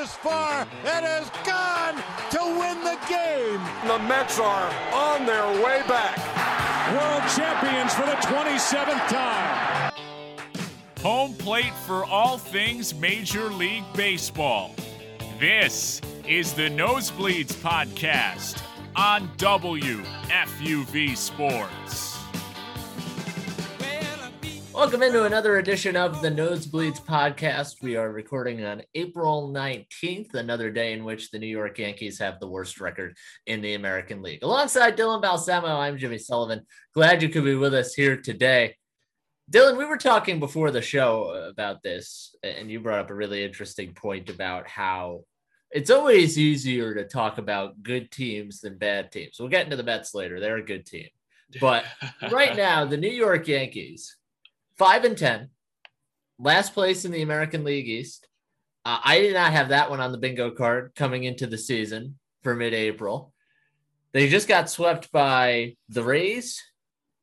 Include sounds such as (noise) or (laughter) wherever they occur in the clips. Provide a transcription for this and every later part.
is far. It is gone to win the game. The Mets are on their way back. World champions for the 27th time. Home plate for all things Major League Baseball. This is the Nosebleeds Podcast on WFUV Sports. Welcome into another edition of the Nosebleeds podcast. We are recording on April 19th, another day in which the New York Yankees have the worst record in the American League. Alongside Dylan Balsamo, I'm Jimmy Sullivan. Glad you could be with us here today. Dylan, we were talking before the show about this, and you brought up a really interesting point about how it's always easier to talk about good teams than bad teams. We'll get into the Mets later. They're a good team. But (laughs) right now, the New York Yankees five and ten, last place in the American League East. Uh, I did not have that one on the bingo card coming into the season for mid-April. They just got swept by the Rays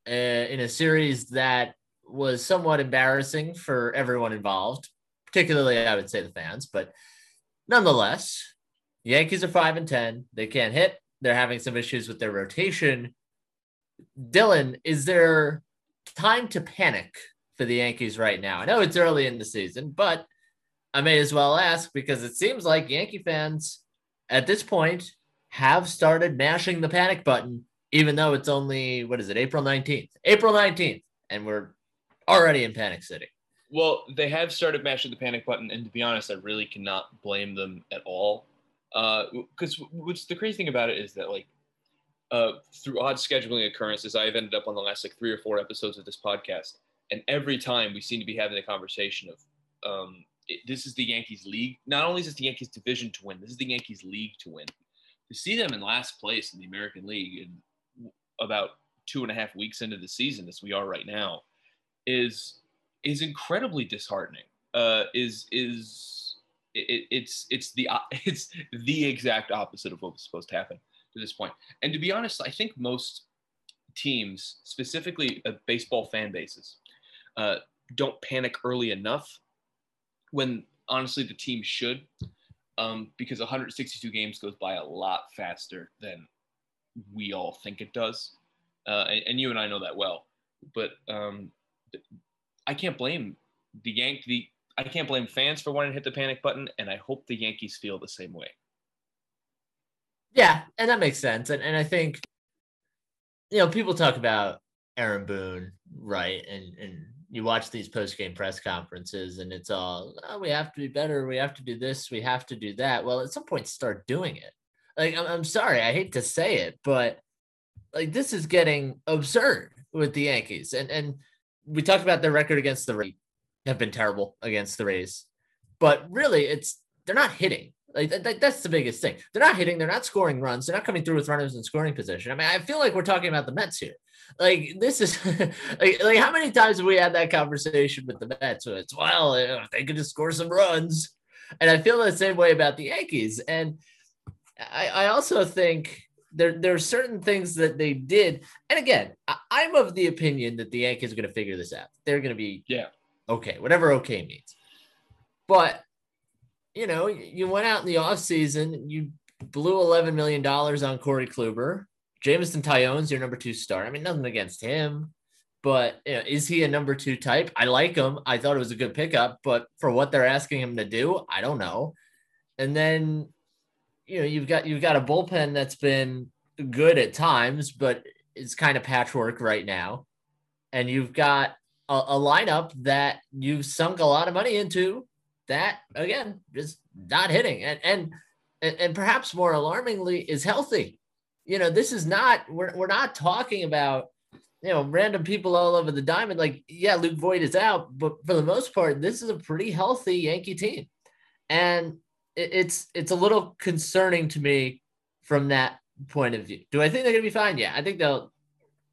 uh, in a series that was somewhat embarrassing for everyone involved, particularly I would say the fans, but nonetheless, Yankees are five and ten. They can't hit. They're having some issues with their rotation. Dylan, is there time to panic for the Yankees right now? I know it's early in the season, but I may as well ask because it seems like Yankee fans at this point have started mashing the panic button, even though it's only, what is it, April 19th? April 19th, and we're already in Panic City. Well, they have started mashing the panic button, and to be honest, I really cannot blame them at all. Because uh, what's the crazy thing about it is that, like, uh, through odd scheduling occurrences, I've ended up on the last like three or four episodes of this podcast and every time we seem to be having the conversation of um, it, this is the Yankees league. Not only is this the Yankees division to win, this is the Yankees league to win. To see them in last place in the American League in about two and a half weeks into the season, as we are right now, is is incredibly disheartening. Uh, is is it, it's it's the (laughs) it's the exact opposite of what was supposed to happen to this point. And to be honest, I think most teams, specifically uh, baseball fan bases, uh, don't panic early enough when honestly the team should um, because 162 games goes by a lot faster than we all think it does. Uh, and, and, you and i know that well. But um, i can't blame the yank the i can't blame fans for wanting to hit the panic button and i hope the yankees feel the same way. Yeah and that makes sense. And, and i think you know people talk about aaron boone right and and you watch these post game press conferences and it's all oh, we have to be better we have to do this we have to do that. Well at some point start doing it. Like I'm, I'm sorry i hate to say it but like this is getting absurd with the yankees. And and we talked about their record against the rays have been terrible against the rays but really it's they're not hitting. Like that, that's the biggest thing. They're not hitting they're not scoring runs they're not coming through with runners in scoring position. I mean i feel like we're talking about the mets here like this is (laughs) like, like how many times have we had that conversation with the Mets? So it's well, if they could just score some runs, and I feel the same way about the Yankees. And I, I also think there there are certain things that they did. And again, I, am of the opinion that the Yankees are going to figure this out. They're going to be yeah okay, whatever okay means. But you know, you went out in the offseason, you blew $11 million on Corey Kluber. Jameson Taillon's your number two star. I mean, nothing against him, but you know, is he a number two type? I like him. I thought it was a good pickup, but for what they're asking him to do, I don't know. And then, you know, you've got you've got a bullpen that's been good at times, but it's kind of patchwork right now. And you've got a, a lineup that you've sunk a lot of money into that again just not hitting and and and perhaps more alarmingly is healthy you know, this is not we're we're not talking about you know random people all over the diamond. Like, yeah, Luke Voit is out, but for the most part, this is a pretty healthy Yankee team, and it, it's it's a little concerning to me from that point of view. Do I think they're gonna be fine? Yeah, I think they'll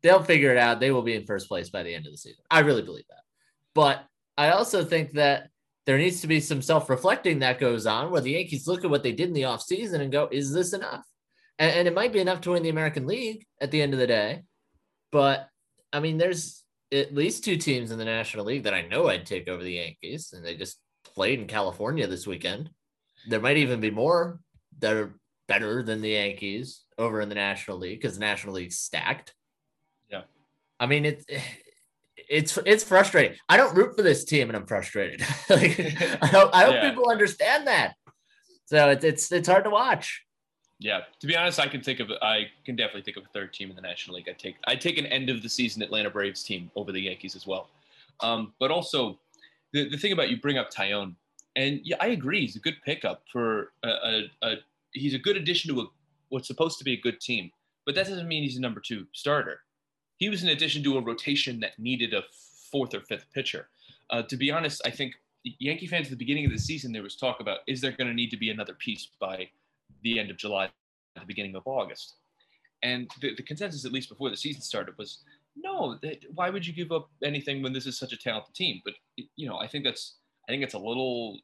they'll figure it out. They will be in first place by the end of the season. I really believe that. But I also think that there needs to be some self-reflecting that goes on where the Yankees look at what they did in the offseason and go, is this enough? And, and it might be enough to win the American League at the end of the day. But I mean, there's at least two teams in the National League that I know I'd take over the Yankees, and they just played in California this weekend. There might even be more that are better than the Yankees over in the National League because the National League's stacked. Yeah. I mean, it's it's it's frustrating. I don't root for this team, and I'm frustrated. (laughs) like, I hope I hope Yeah. people understand that. So it's it's it's hard to watch. Yeah, to be honest, I can think of I can definitely think of a third team in the National League. I take I take an end of the season Atlanta Braves team over the Yankees as well. Um, but also, the, the thing about you bring up Taillon, and yeah, I agree. He's a good pickup for a, a, a he's a good addition to a what's supposed to be a good team. But that doesn't mean he's a number two starter. He was an addition to a rotation that needed a fourth or fifth pitcher. Uh, to be honest, I think Yankee fans at the beginning of the season there was talk about is there going to need to be another piece by the end of July, the beginning of August. And the, the consensus, at least before the season started, was no. That, why would you give up anything when this is such a talented team? But you know, I think that's I think it's a little.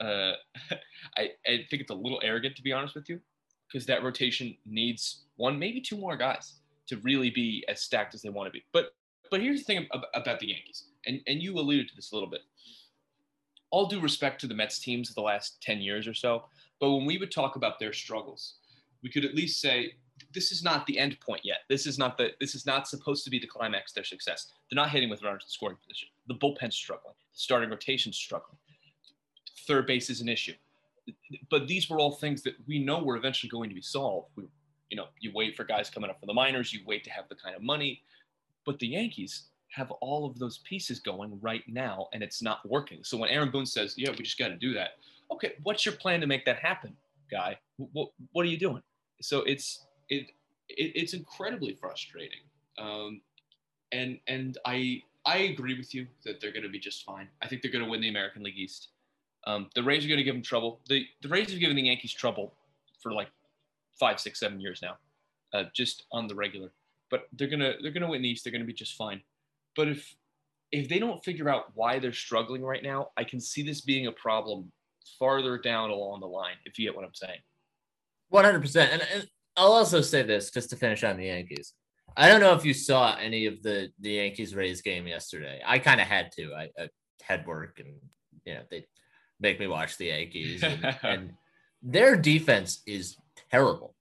Uh, (laughs) I I think it's a little arrogant to be honest with you, because that rotation needs one, maybe two more guys to really be as stacked as they want to be. But but here's the thing about the Yankees, and and you alluded to this a little bit. All due respect to the Mets teams of the last ten years or so, but when we would talk about their struggles, we could at least say this is not the end point yet. This is not the this is not supposed to be the climax of their success. They're not hitting with runners in scoring position. The bullpen's struggling. The starting rotation's struggling. Third base is an issue. But these were all things that we know were eventually going to be solved. We, you know, you wait for guys coming up from the minors. You wait to have the kind of money. But the Yankees have all of those pieces going right now, and it's not working. So when Aaron Boone says, "Yeah, we just got to do that," okay, what's your plan to make that happen, guy? What what are you doing? So it's it, it it's incredibly frustrating. Um, and and I I agree with you that they're going to be just fine. I think they're going to win the American League East. Um, the Rays are going to give them trouble. The the Rays have given the Yankees trouble for like five, six, seven years now, uh, just on the regular. But they're gonna they're gonna win the East. They're going to be just fine. But if if they don't figure out why they're struggling right now, I can see this being a problem farther down along the line. If you get what I'm saying. One hundred percent. And and I'll also say this just to finish on the Yankees. I don't know if you saw any of the the Yankees Rays game yesterday. I kind of had to. I, I had work, and you know they make me watch the Yankees, and, (laughs) and their defense is terrible.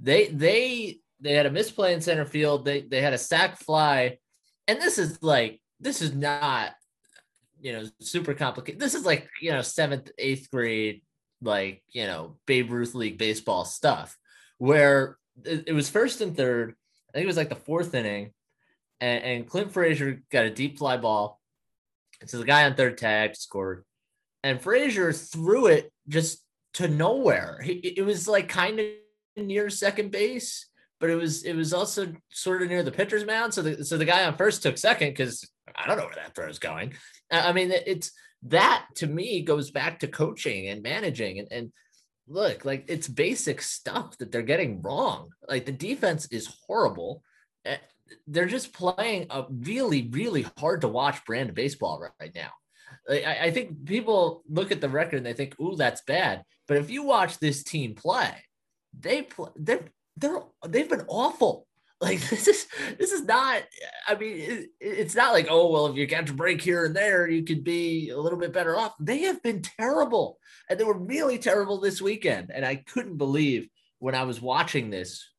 They they they had a misplay in center field. They they had a sac fly, and this is like this is not you know super complicated. This is like you know seventh eighth grade like you know Babe Ruth League baseball stuff, where it, it was first and third. I think it was like the fourth inning, and, and Clint Frazier got a deep fly ball. And so the guy on third tag scored, and Frazier threw it just to nowhere. He, it was like kind of near second base, but it was it was also sort of near the pitcher's mound. So the so the guy on first took second because I don't know where that throw is going. I I mean, it's that to me goes back to coaching and managing and, and look like it's basic stuff that they're getting wrong. Like the defense is horrible. Eh, They're just playing a really, really hard to watch brand of baseball right, right now. Like, I, I think people look at the record and they think, "Ooh, that's bad." But if you watch this team play, they play. They're they're they've been awful. Like (laughs) this is this is not. I mean, it, it's not like oh well, if you catch a break here and there, you could be a little bit better off. They have been terrible, and they were really terrible this weekend. And I couldn't believe when I was watching this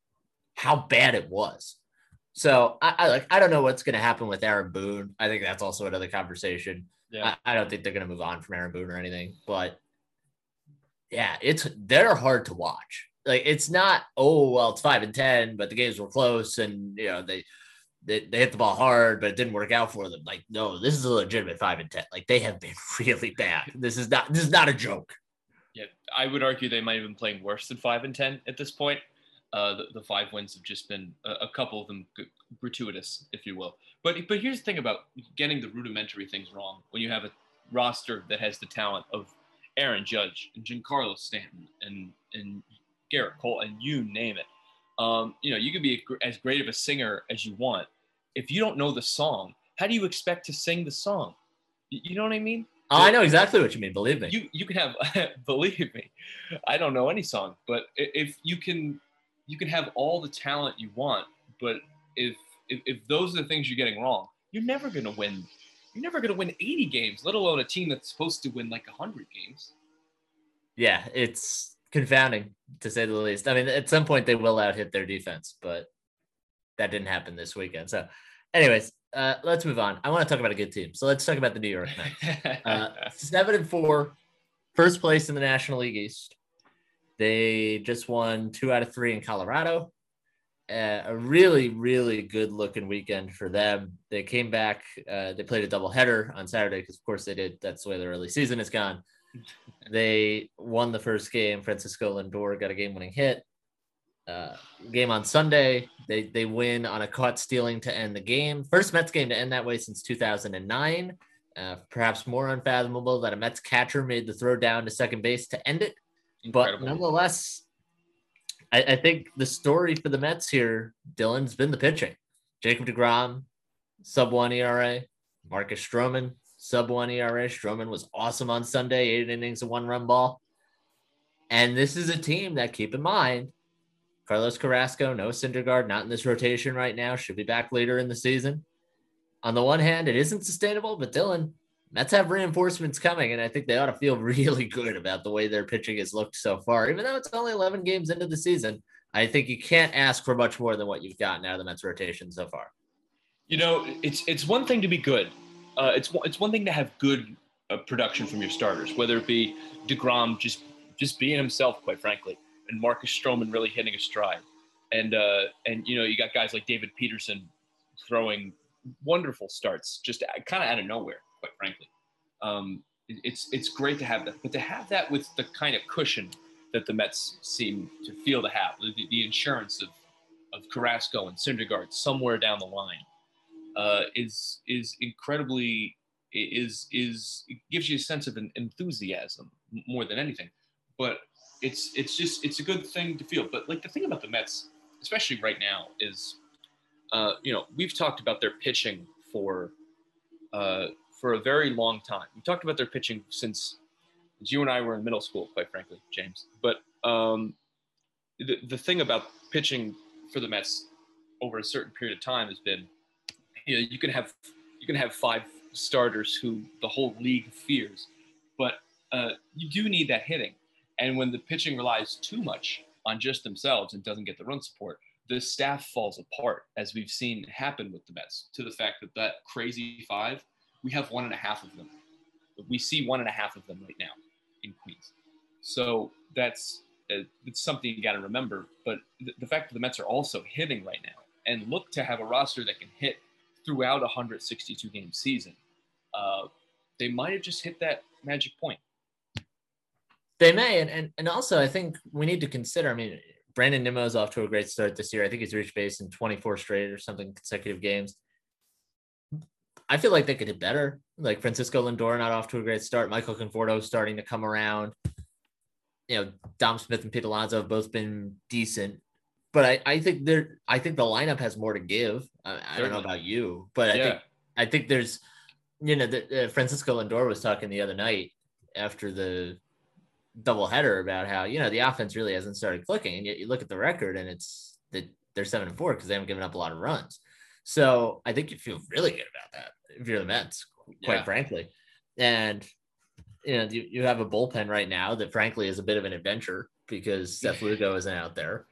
how bad it was. So I, I like I don't know what's going to happen with Aaron Boone. I think that's also another conversation. Yeah. I, I don't think they're going to move on from Aaron Boone or anything, but yeah, it's they're hard to watch. Like it's not oh well, it's five and ten, but the games were close, and you know they they, they hit the ball hard, but it didn't work out for them. Like no, this is a legitimate five and ten. Like they have been (laughs) really bad. This is not this is not a joke. Yeah, I would argue they might have been playing worse than five and ten at this point. Uh, the, the five wins have just been a, a couple of them gratuitous, if you will. But but here's the thing about getting the rudimentary things wrong when you have a roster that has the talent of Aaron Judge and Giancarlo Stanton and and Gerrit Cole and you name it. Um, you know, you can be as great of a singer as you want. If you don't know the song, how do you expect to sing the song? You, know what I mean? Oh, I know exactly what you mean. Believe me. you you can have (laughs) believe me i don't know any song but if you can you can have all the talent you want but if if, if those are the things you're getting wrong you're never to win you're never going to win 80 games, let alone a team that's supposed to win like 100 games. Yeah, it's confounding to say the least. I mean, at some point they will out hit their defense, but that didn't happen this weekend. So, anyways, uh, let's move on. I want to talk about a good team. So let's talk about the New York Mets. (laughs) Uh, seven and four, first place in the National League East. They just won two out of three in Colorado. Uh, a really, really good looking weekend for them. They came back. Uh, they played a doubleheader on Saturday because, of course, they did. That's the way the early season is gone. They won the first game. Francisco Lindor got a game-winning hit. Uh, game on Sunday, they they win on a caught stealing to end the game. First Mets game to end that way since 2009. Uh, perhaps more unfathomable that a Mets catcher made the throw down to second base to end it. Incredible. But nonetheless, I, I, think the story for the Mets here, Dylan's been the pitching. Jacob DeGrom, sub one ERA. Marcus Stroman, sub one ERA. Stroman was awesome on Sunday, eight innings, a one run ball. And this is a team that, keep in mind, Carlos Carrasco, no Syndergaard, not in this rotation right now, should be back later in the season. On the one hand, it isn't sustainable, but Dylan, Mets have reinforcements coming, and I think they ought to feel (laughs) really good about the way their pitching has looked so far. Even though it's only 11 games into the season, I think you can't ask for much more than what you've gotten out of the Mets rotation so far. You know, it's it's one thing to be good. Uh, it's it's one thing to have good uh, production from your starters, whether it be Degrom just just being himself, quite frankly, and Marcus Stroman really hitting a stride, and uh, and you know you got guys like David Peterson throwing wonderful starts just kind of out of nowhere quite frankly. Um, it's it's great to have that, but to have that with the kind of cushion that the Mets seem to feel to have, the, the insurance of of Carrasco and Syndergaard somewhere down the line, uh, is is incredibly is is it gives you a sense of an enthusiasm more than anything. But it's it's just it's a good thing to feel. But like the thing about the Mets, especially right now, is uh, you know we've talked about their pitching for uh, for a very long time. We talked about their pitching since you and I were in middle school, quite frankly, James. But um, the, the thing about pitching for the Mets over a certain period of time has been, you know, you can have you can have five starters who the whole league fears, but uh, you do need that hitting. And when the pitching relies too much on just themselves and doesn't get the run support, the staff falls apart, as we've seen happen with the Mets, to the fact that that crazy five we have one and a half of them. We see one and a half of them right now in Queens. So that's uh, it's something you got to remember. But th- the fact that the Mets are also hitting right now and look to have a roster that can hit throughout a 162 game season, uh, they might have just hit that magic point. They may, and, and and also I think we need to consider. I mean, Brandon Nimmo's off to a great start this year. I think he's reached base in 24 straight or something consecutive games. I feel like they could do better. Like Francisco Lindor not off to a great start. Michael Conforto starting to come around. You know, Dom Smith and Pete Alonso have both been decent, but I, I think there I think the lineup has more to give. I, I don't know about you, but I think I think there's you know the, uh, Francisco Lindor was talking the other night after the doubleheader about how you know the offense really hasn't started clicking, and yet you look at the record and it's that they're seven and four because they haven't given up a lot of runs. So I think you feel really good about that if you're the Mets, quite yeah. frankly. And you know, you, you have a bullpen right now that frankly is a bit of an adventure because Seth Lugo isn't out there.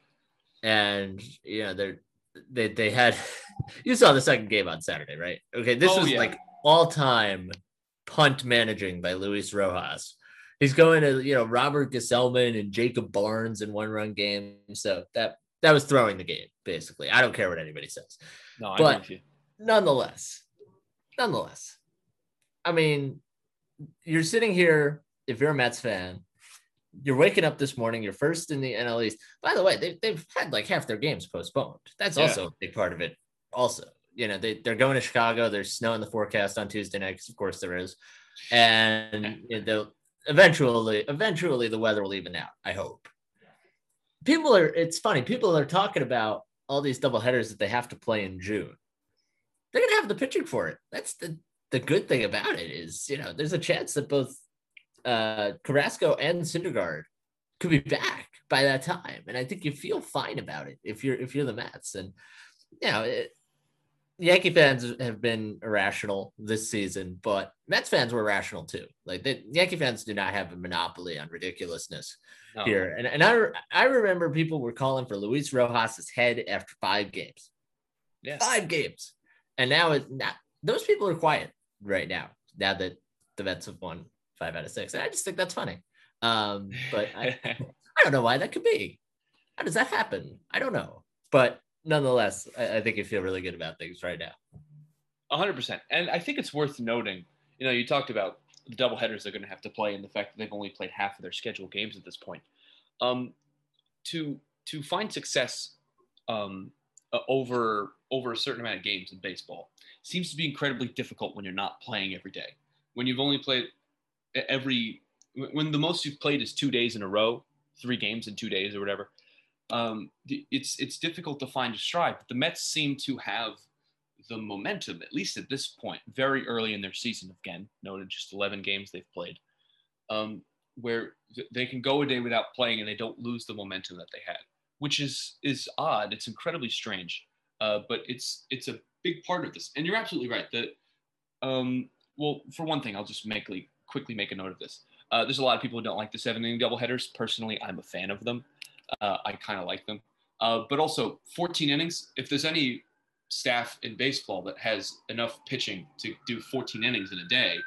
And you know, they're they they had (laughs) you saw the second game on Saturday, right? Okay, this oh, was yeah. like all time punt managing by Luis Rojas. He's going to you know Robert Gsellman and Jacob Barnes in one run game. So that that was throwing the game basically. I don't care what anybody says. No, I but nonetheless, nonetheless, I mean, you're sitting here. If you're a Mets fan, you're waking up this morning. You're first in the NL East. By the way, they, they've had like half their games postponed. That's yeah. also a big part of it. Also, you know, they, they're going to Chicago. There's snow in the forecast on Tuesday night because, of course, there is. And you know, they'll eventually, eventually, the weather will even out. I hope. People are. It's funny. People are talking about all these double headers that they have to play in June. They're gonna have the pitching for it. That's the the good thing about it is, you know, there's a chance that both uh, Carrasco and Syndergaard could be back by that time, and I think you feel fine about it if you're if you're the Mets, and you know, it, Yankee fans have been irrational this season, but Mets fans were rational too. Like the Yankee fans do not have a monopoly on ridiculousness no. here. And, and I, I remember people were calling for Luis Rojas's head after five games. Yeah. Five games. And now it's not, those people are quiet right now, now that the Mets have won five out of six. And I just think that's funny. Um, but I, (laughs) I don't know why that could be. How does that happen? I don't know. But nonetheless, I, I think you feel really good about things right now. 100%. And I think it's worth noting, you know, you talked about the double headers they're going to have to play and the fact that they've only played half of their scheduled games at this point. Um, to to find success um, uh, over over a certain amount of games in baseball seems to be incredibly difficult when you're not playing every day. When you've only played every when the most you've played is two days in a row, three games in two days or whatever. Um, it's it's difficult to find a stride. But the Mets seem to have the momentum, at least at this point, very early in their season. Again, noted just 11 games they've played, um, where th- they can go a day without playing and they don't lose the momentum that they had, which is is odd. It's incredibly strange, uh, but it's it's a big part of this. And you're absolutely right that. Um, well, for one thing, I'll just make quickly make a note of this. Uh, there's a lot of people who don't like the seven inning doubleheaders. Personally, I'm a fan of them. Uh, I kind of like them. Uh, but also 14 innings. If there's any staff in baseball that has enough pitching to do 14 innings in a day,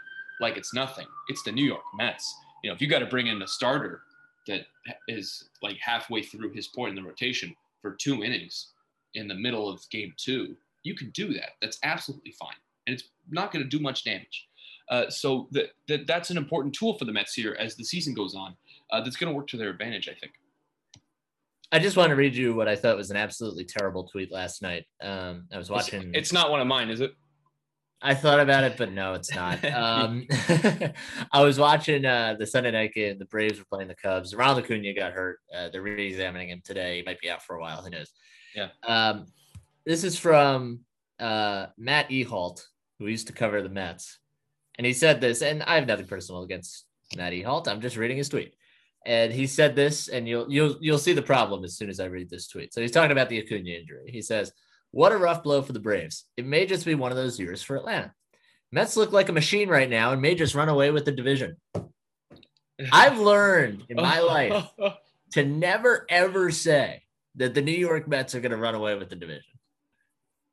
like it's nothing. It's the New York Mets. You know, if you got to bring in a starter that is like halfway through his point in the rotation for two innings in the middle of game two, you can do that. That's absolutely fine. And it's not going to do much damage. Uh, so that, that that's an important tool for the Mets here as the season goes on. Uh, that's going to work to their advantage, I think. I just want to read you what I thought was an absolutely terrible tweet last night. Um, I was watching. It's not one of mine, is it? I thought about it, but no, it's not. (laughs) Um, (laughs) I was watching uh, the Sunday night game. The Braves were playing the Cubs. Ronald Acuna got hurt. Uh, they're re-examining him today. He might be out for a while. Who knows? Yeah. Um, this is from uh, Matt Ehalt, who used to cover the Mets, and he said this. And I have nothing personal against Matt Ehalt. I'm just reading his tweet and he said this, and you'll you'll you'll see the problem as soon as I read this tweet. So he's talking about the Acuna injury. He says, "What a rough blow for the Braves. It may just be one of those years for Atlanta. Mets look like a machine right now, and may just run away with the division." I've learned in my life (laughs) to never ever say that the New York Mets are going to run away with the division.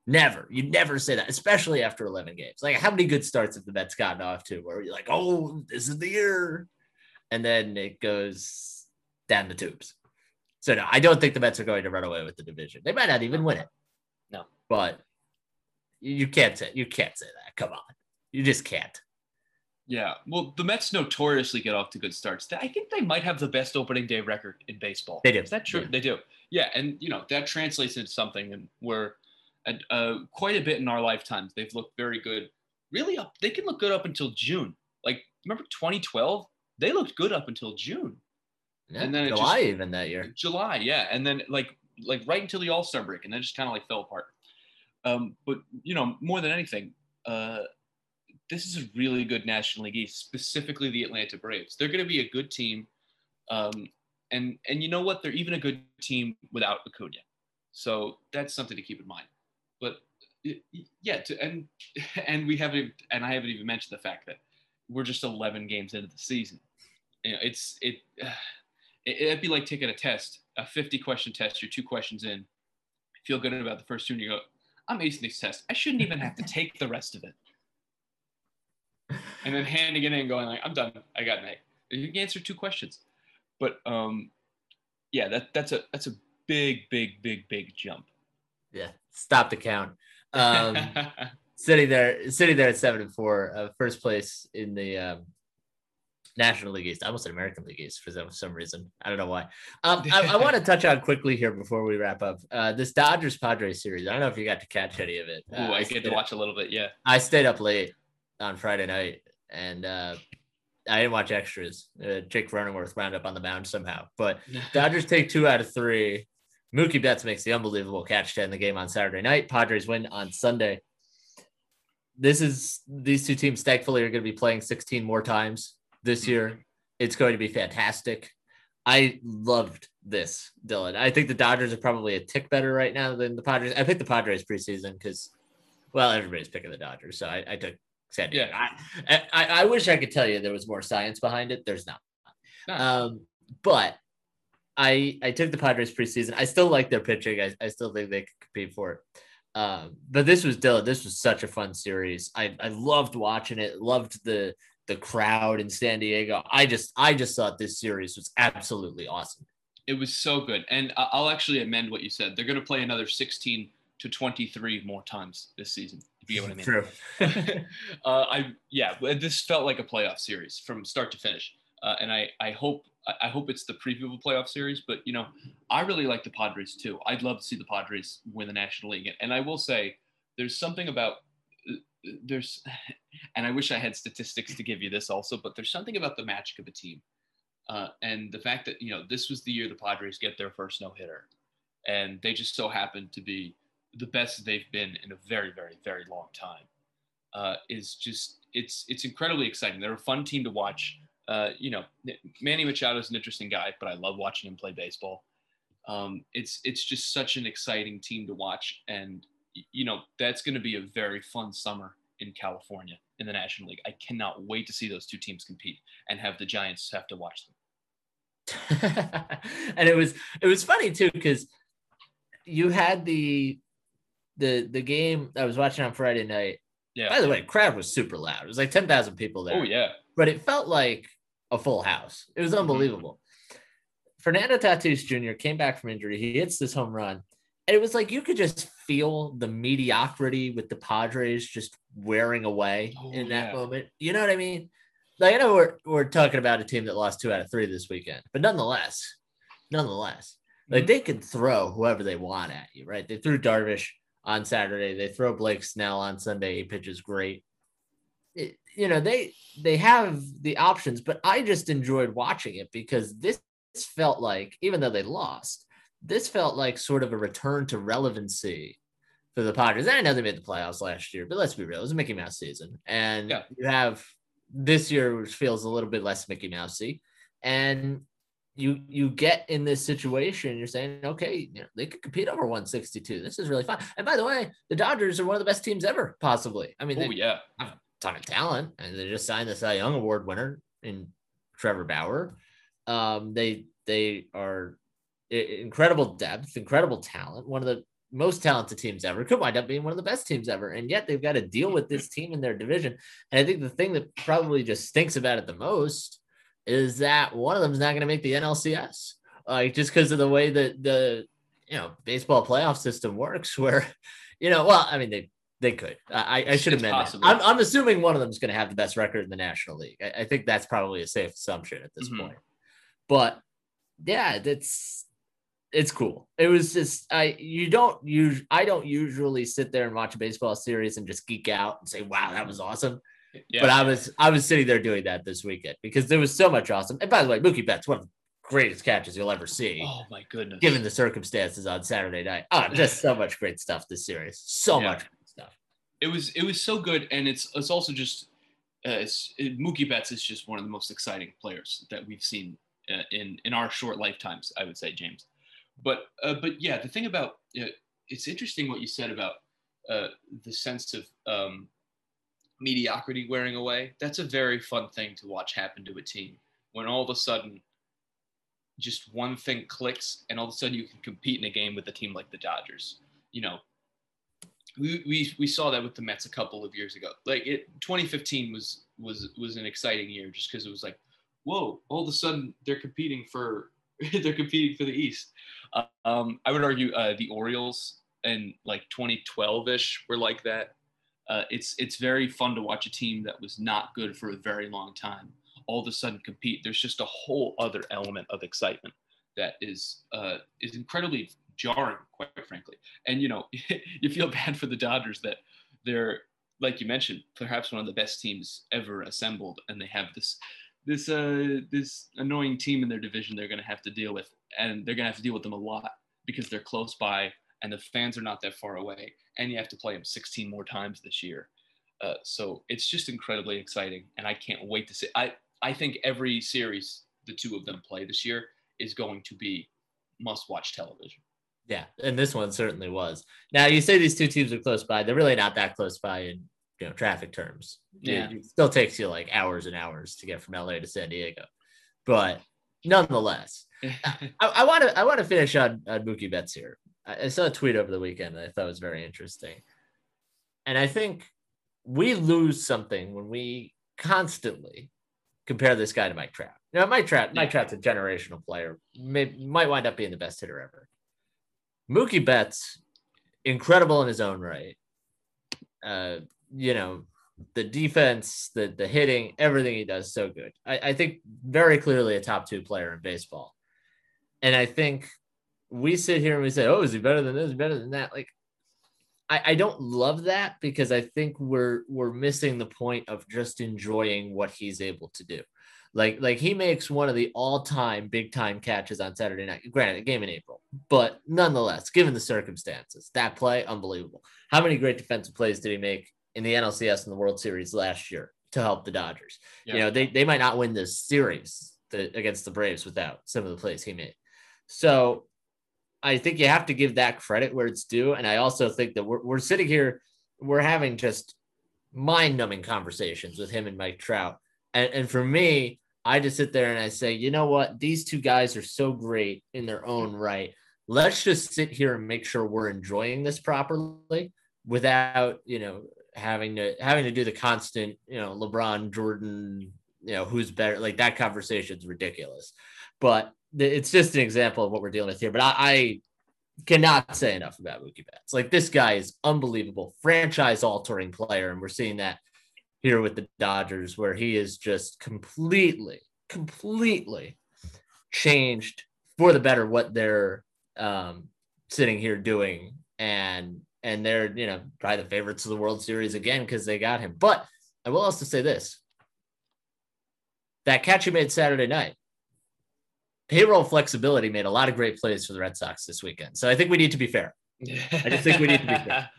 Never. You never say that, especially after 11 games. Like, how many good starts have the Mets gotten off to where you're like, oh, this is the year? and then it goes down the tubes. So no, I don't think the Mets are going to run away with the division. They might not even win it. No, but you can't say you can't say that. Come on, you just can't. Yeah, well, the Mets notoriously get off to good starts. I think they might have the best opening day record in baseball. They do. Is that true? Yeah. They do. Yeah, and you know that translates into something, and uh, quite a bit in our lifetimes they've looked very good. Really up, they can look good up until June. Like remember 2012? they looked good up until June. Yeah, and then July just, even that year. July, yeah, and then like like right until the All Star break, and then just kind of like fell apart. Um, but you know, more than anything, uh, this is a really good National League East, specifically the Atlanta Braves. They're going to be a good team, um, and and you know what? They're even a good team without Acuna. So that's something to keep in mind. But yeah, to, and (laughs) and we haven't, and I haven't even mentioned the fact that we're just 11 games into the season you know, it's it, (sighs) it it'd be like taking a test, a 50 question test. You're two questions in, feel good about the first two, and you go, I'm acing this test. I shouldn't even have to (laughs) take the rest of it. (laughs) And then handing it in, going like, I'm done. I got an A. You can answer two questions, but um, yeah, that that's a that's a big, big, big, big jump. Yeah, stop the count. Um, (laughs) sitting there, sitting there at seven and four, uh, first place in the um, National League East. I almost said American League East for some reason. I don't know why. Um, I, I want to (laughs) touch on quickly here before we wrap up uh, this Dodgers Padres series. I don't know if you got to catch any of it. Uh, Ooh, I, I get to watch a little bit. Yeah, I stayed up late on Friday night and uh, I didn't watch extras. Uh, Jake Cronenworth wound up on the mound somehow, but (laughs) Dodgers take two out of three. Mookie Betts makes the unbelievable catch to end the game on Saturday night. Padres win on Sunday. This is these two teams thankfully are going to be playing 16 more times this year. It's going to be fantastic. I loved this, Dylan. I think the Dodgers are probably a tick better right now than the Padres. I picked the Padres preseason because well, everybody's picking the Dodgers, so I, I took San Diego. Yeah. I, I, I wish I could tell you there was more science behind it. There's not. Um, but I I took the Padres preseason. I still like their pitching. I, I still think they could compete for it. Um, but this was Dylan. This was such a fun series. I, I loved watching it. Loved the the crowd in San Diego. I just I just thought this series was absolutely awesome. It was so good, and I'll actually amend what you said. They're going to play another 16 to 23 more times this season. If you get what I mean. True. (laughs) uh, I yeah, this felt like a playoff series from start to finish, uh, and I I hope I hope it's the preview of a playoff series. But you know, I really like the Padres too. I'd love to see the Padres win the National League, and I will say there's something about there's, (laughs) and I wish I had statistics to give you this also, but there's something about the magic of a team. Uh, and the fact that, you know, this was the year the Padres get their first no hitter. And they just so happened to be the best they've been in a very, very, very long time. Uh, is just, it's, it's incredibly exciting. They're a fun team to watch. Uh, you know, Manny Machado is an interesting guy, but I love watching him play baseball. Um, it's, it's just such an exciting team to watch. And you know, that's going to be a very fun summer in California in the National League. I cannot wait to see those two teams compete and have the Giants have to watch them. (laughs) and it was it was funny too because you had the the the game I was watching on Friday night. Yeah. By the way, crowd was super loud. It was like ten thousand people there. Oh yeah. But it felt like a full house. It was mm-hmm. unbelievable. Mm-hmm. Fernando Tatis Jr. came back from injury. He hits this home run and it was like you could just feel the mediocrity with the Padres just wearing away oh, in that yeah. moment. You know what I mean? Like I know we're we're talking about a team that lost two out of three this weekend, but nonetheless, nonetheless, mm-hmm. like they can throw whoever they want at you, right? They threw Darvish on Saturday. They throw Blake Snell on Sunday. He pitches great. It, you know they they have the options, but I just enjoyed watching it because this felt like even though they lost, this felt like sort of a return to relevancy for the Padres. I know they made the playoffs last year, but let's be real, it was a Mickey Mouse season. And yeah. you have this year, which feels a little bit less Mickey Mousey. And you you get in this situation, you're saying, okay, you know, they could compete over 162. This is really fun. And by the way, the Dodgers are one of the best teams ever, possibly. I mean, oh, yeah. Ton of talent, and they just signed the Cy Young Award winner in Trevor Bauer. Um, they they are incredible depth, incredible talent, one of the most talented teams ever, could wind up being one of the best teams ever. And yet they've got to deal with this team in their division. And I think the thing that probably just stinks about it the most is that one of them is not going to make the NLCS. Like just because of the way that the you know baseball playoff system works, (laughs) where you know, well, I mean they they could. I, I should have meant I'm, I'm assuming one of them is going to have the best record in the National League. I, I think that's probably a safe assumption at this mm-hmm. point. But yeah, that's it's cool. It was just I you don't use I don't usually sit there and watch a baseball series and just geek out and say, wow, that was awesome. Yeah. But I was I was sitting there doing that this weekend because there was so much awesome. And by the way, Mookie Betts, one of the greatest catches you'll ever see. Oh my goodness. Given the circumstances on Saturday night. Oh, just so much great stuff this series. So yeah. much. It was it was so good. And it's it's also just uh, it's, it, Mookie Betts is just one of the most exciting players that we've seen uh, in in our short lifetimes, I would say, James. But uh, but yeah, the thing about uh, it's interesting what you said about uh, the sense of um, mediocrity wearing away. That's a very fun thing to watch happen to a team when all of a sudden just one thing clicks and all of a sudden you can compete in a game with a team like the Dodgers. You know, we, we, saw that with the Mets a couple of years ago. Like it 2015 was was was an exciting year just because it was like, whoa, all of a sudden they're competing for (laughs) they're competing for the East. Um, I would argue uh, the Orioles and like 2012ish were like that. Uh, it's it's very fun to watch a team that was not good for a very long time all of a sudden compete. There's just a whole other element of excitement that is uh, is incredibly jarring, quite frankly. And you know, (laughs) you feel bad for the Dodgers that they're like you mentioned, perhaps one of the best teams ever assembled, and they have this this uh this annoying team in their division they're going to have to deal with and they're going to have to deal with them a lot because they're close by and the fans are not that far away and you have to play them 16 more times this year uh, so it's just incredibly exciting and i can't wait to see i i think every series the two of them play this year is going to be must watch television Yeah, and this one certainly was. Now you say these two teams are close by; they're really not that close by in you know traffic terms. Yeah. it, it still takes you like hours and hours to get from LA to San Diego, but nonetheless, (laughs) I want to I want to finish on on Mookie Betts here. I, I saw a tweet over the weekend that I thought was very interesting, and I think we lose something when we constantly compare this guy to Mike Trout. Now, Mike Trout, Mike Trout's a generational player. May, might wind up being the best hitter ever. Mookie Betts, incredible in his own right. Uh, you know, the defense, the the hitting, everything he does so good. I, I think very clearly a top two player in baseball. And I think we sit here and we say, "Oh, is he better than this? Better than that?" Like, I, I don't love that because I think we're we're missing the point of just enjoying what he's able to do. Like like he makes one of the all time big time catches on Saturday night. Granted, a game in April, but nonetheless, given the circumstances, that play unbelievable. How many great defensive plays did he make in the NLCS and the World Series last year to help the Dodgers? Yeah. You know, they they might not win this series the, against the Braves without some of the plays he made. So I think you have to give that credit where it's due. And I also think that we're, we're sitting here, we're having just mind numbing conversations with him and Mike Trout. And, and for me, I just sit there and I say, you know what? These two guys are so great in their own right. Let's just sit here and make sure we're enjoying this properly without, you know, having to having to do the constant, you know, LeBron, Jordan, you know, who's better. Like that conversation is ridiculous. But it's just an example of what we're dealing with here. But I, I cannot say enough about Mookie Betts. Like this guy is unbelievable, franchise altering player, and we're seeing that here with the Dodgers, where he is just completely, completely changed for the better what they're um, sitting here doing, and and they're you know probably the favorites of the World Series again because they got him. But I will also say this: that catch he made Saturday night payroll flexibility made a lot of great plays for the Red Sox this weekend. So I think we need to be fair. (laughs) I just think we need to be fair.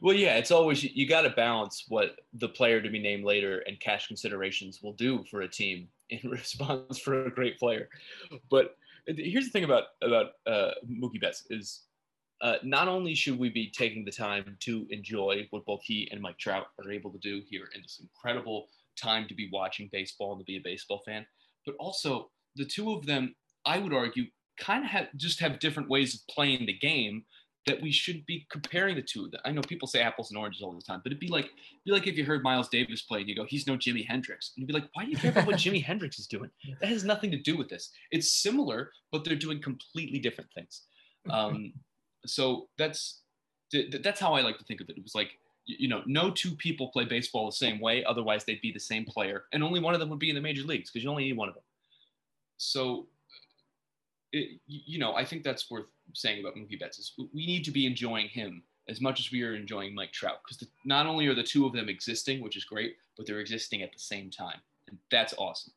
Well, yeah, it's always you got to balance what the player to be named later and cash considerations will do for a team (laughs) in response for a great player. But here's the thing about about uh, Mookie Betts is uh, not only should we be taking the time to enjoy what both he and Mike Trout are able to do here in this incredible time to be watching baseball and to be a baseball fan, but also the two of them, I would argue, kind of have just have different ways of playing the game that we should be comparing the two. I know people say apples and oranges all the time, but it'd be like be like if you heard Miles Davis play and you go, he's no Jimi Hendrix. And you'd be like, why do you care about what Jimi Hendrix is doing? (laughs) That has nothing to do with this. It's similar, but they're doing completely different things. (laughs) Um, so that's that's how I like to think of it. It was like you know, no two people play baseball the same way. Otherwise, they'd be the same player, and only one of them would be in the major leagues because you only need one of them so it, you know, I think that's worth saying about Mookie Betts is we need to be enjoying him as much as we are enjoying Mike Trout because not only are the two of them existing, which is great, but they're existing at the same time, and that's awesome.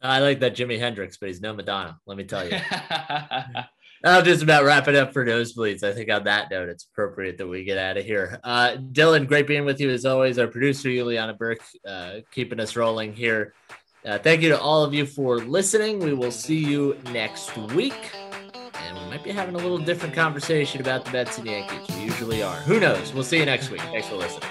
I like that Jimi Hendrix, but he's no Madonna. Let me tell you. (laughs) I'll just about wrap it up for nosebleeds. I think on that note, it's appropriate that we get out of here. Uh, Dylan, great being with you as always. Our producer Juliana Burke, uh, keeping us rolling here. Uh, thank you to all of you for listening. We will see you next week. And we might be having a little different conversation about the Mets and Yankees. We usually are. Who knows? We'll see you next week. Thanks for listening.